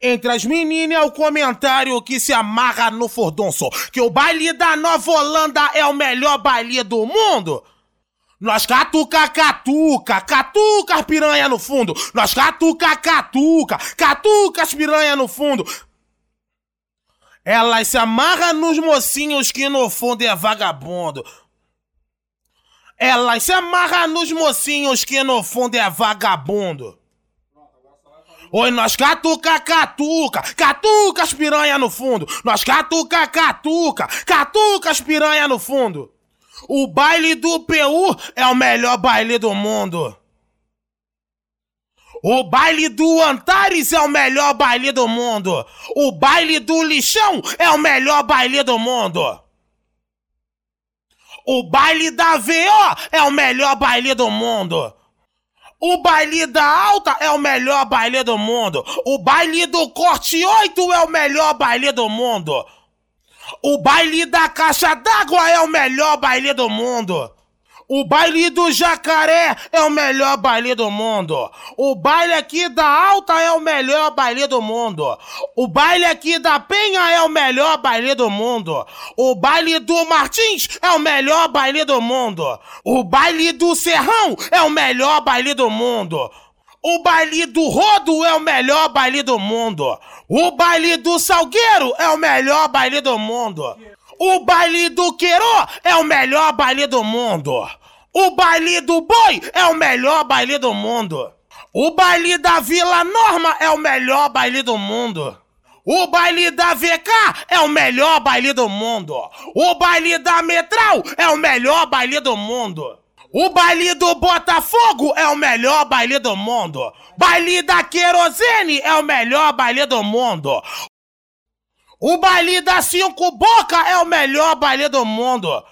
Entre as meninas é o comentário que se amarra no fordonço. Que o baile da Nova Holanda é o melhor baile do mundo. Nós catuca, catuca, catuca as piranha no fundo. Nós catuca, catuca, catuca as piranha no fundo. Elas se amarram nos mocinhos que no fundo é vagabundo. Elas se amarram nos mocinhos que no fundo é vagabundo. Oi, nós catuca, catuca, catuca as piranha no fundo. Nós catuca, catuca, catuca as piranha no fundo. O baile do PU é o melhor baile do mundo. O baile do Antares é o melhor baile do mundo. O baile do Lixão é o melhor baile do mundo. O baile da VO é o melhor baile do mundo. O baile da alta é o melhor baile do mundo. O baile do corte 8 é o melhor baile do mundo. O baile da caixa d'água é o melhor baile do mundo. O baile do jacaré é o melhor baile do mundo. O baile aqui da alta é o melhor baile do mundo. O baile aqui da penha é o melhor baile do mundo. O baile do Martins é o melhor baile do mundo. O baile do Serrão é o melhor baile do mundo. O baile do Rodo é o melhor baile do mundo. O baile do Salgueiro é o melhor baile do mundo. O baile do Queiro é o melhor baile do mundo. O baile do Boi é o melhor baile do mundo. O baile da Vila Norma é o melhor baile do mundo. O baile da VK é o melhor baile do mundo. O baile da Metral é o melhor baile do mundo. O baile do Botafogo é o melhor baile do mundo. Baile da Querosene é o melhor baile do mundo. O baile da Cinco Boca é o melhor baile do mundo.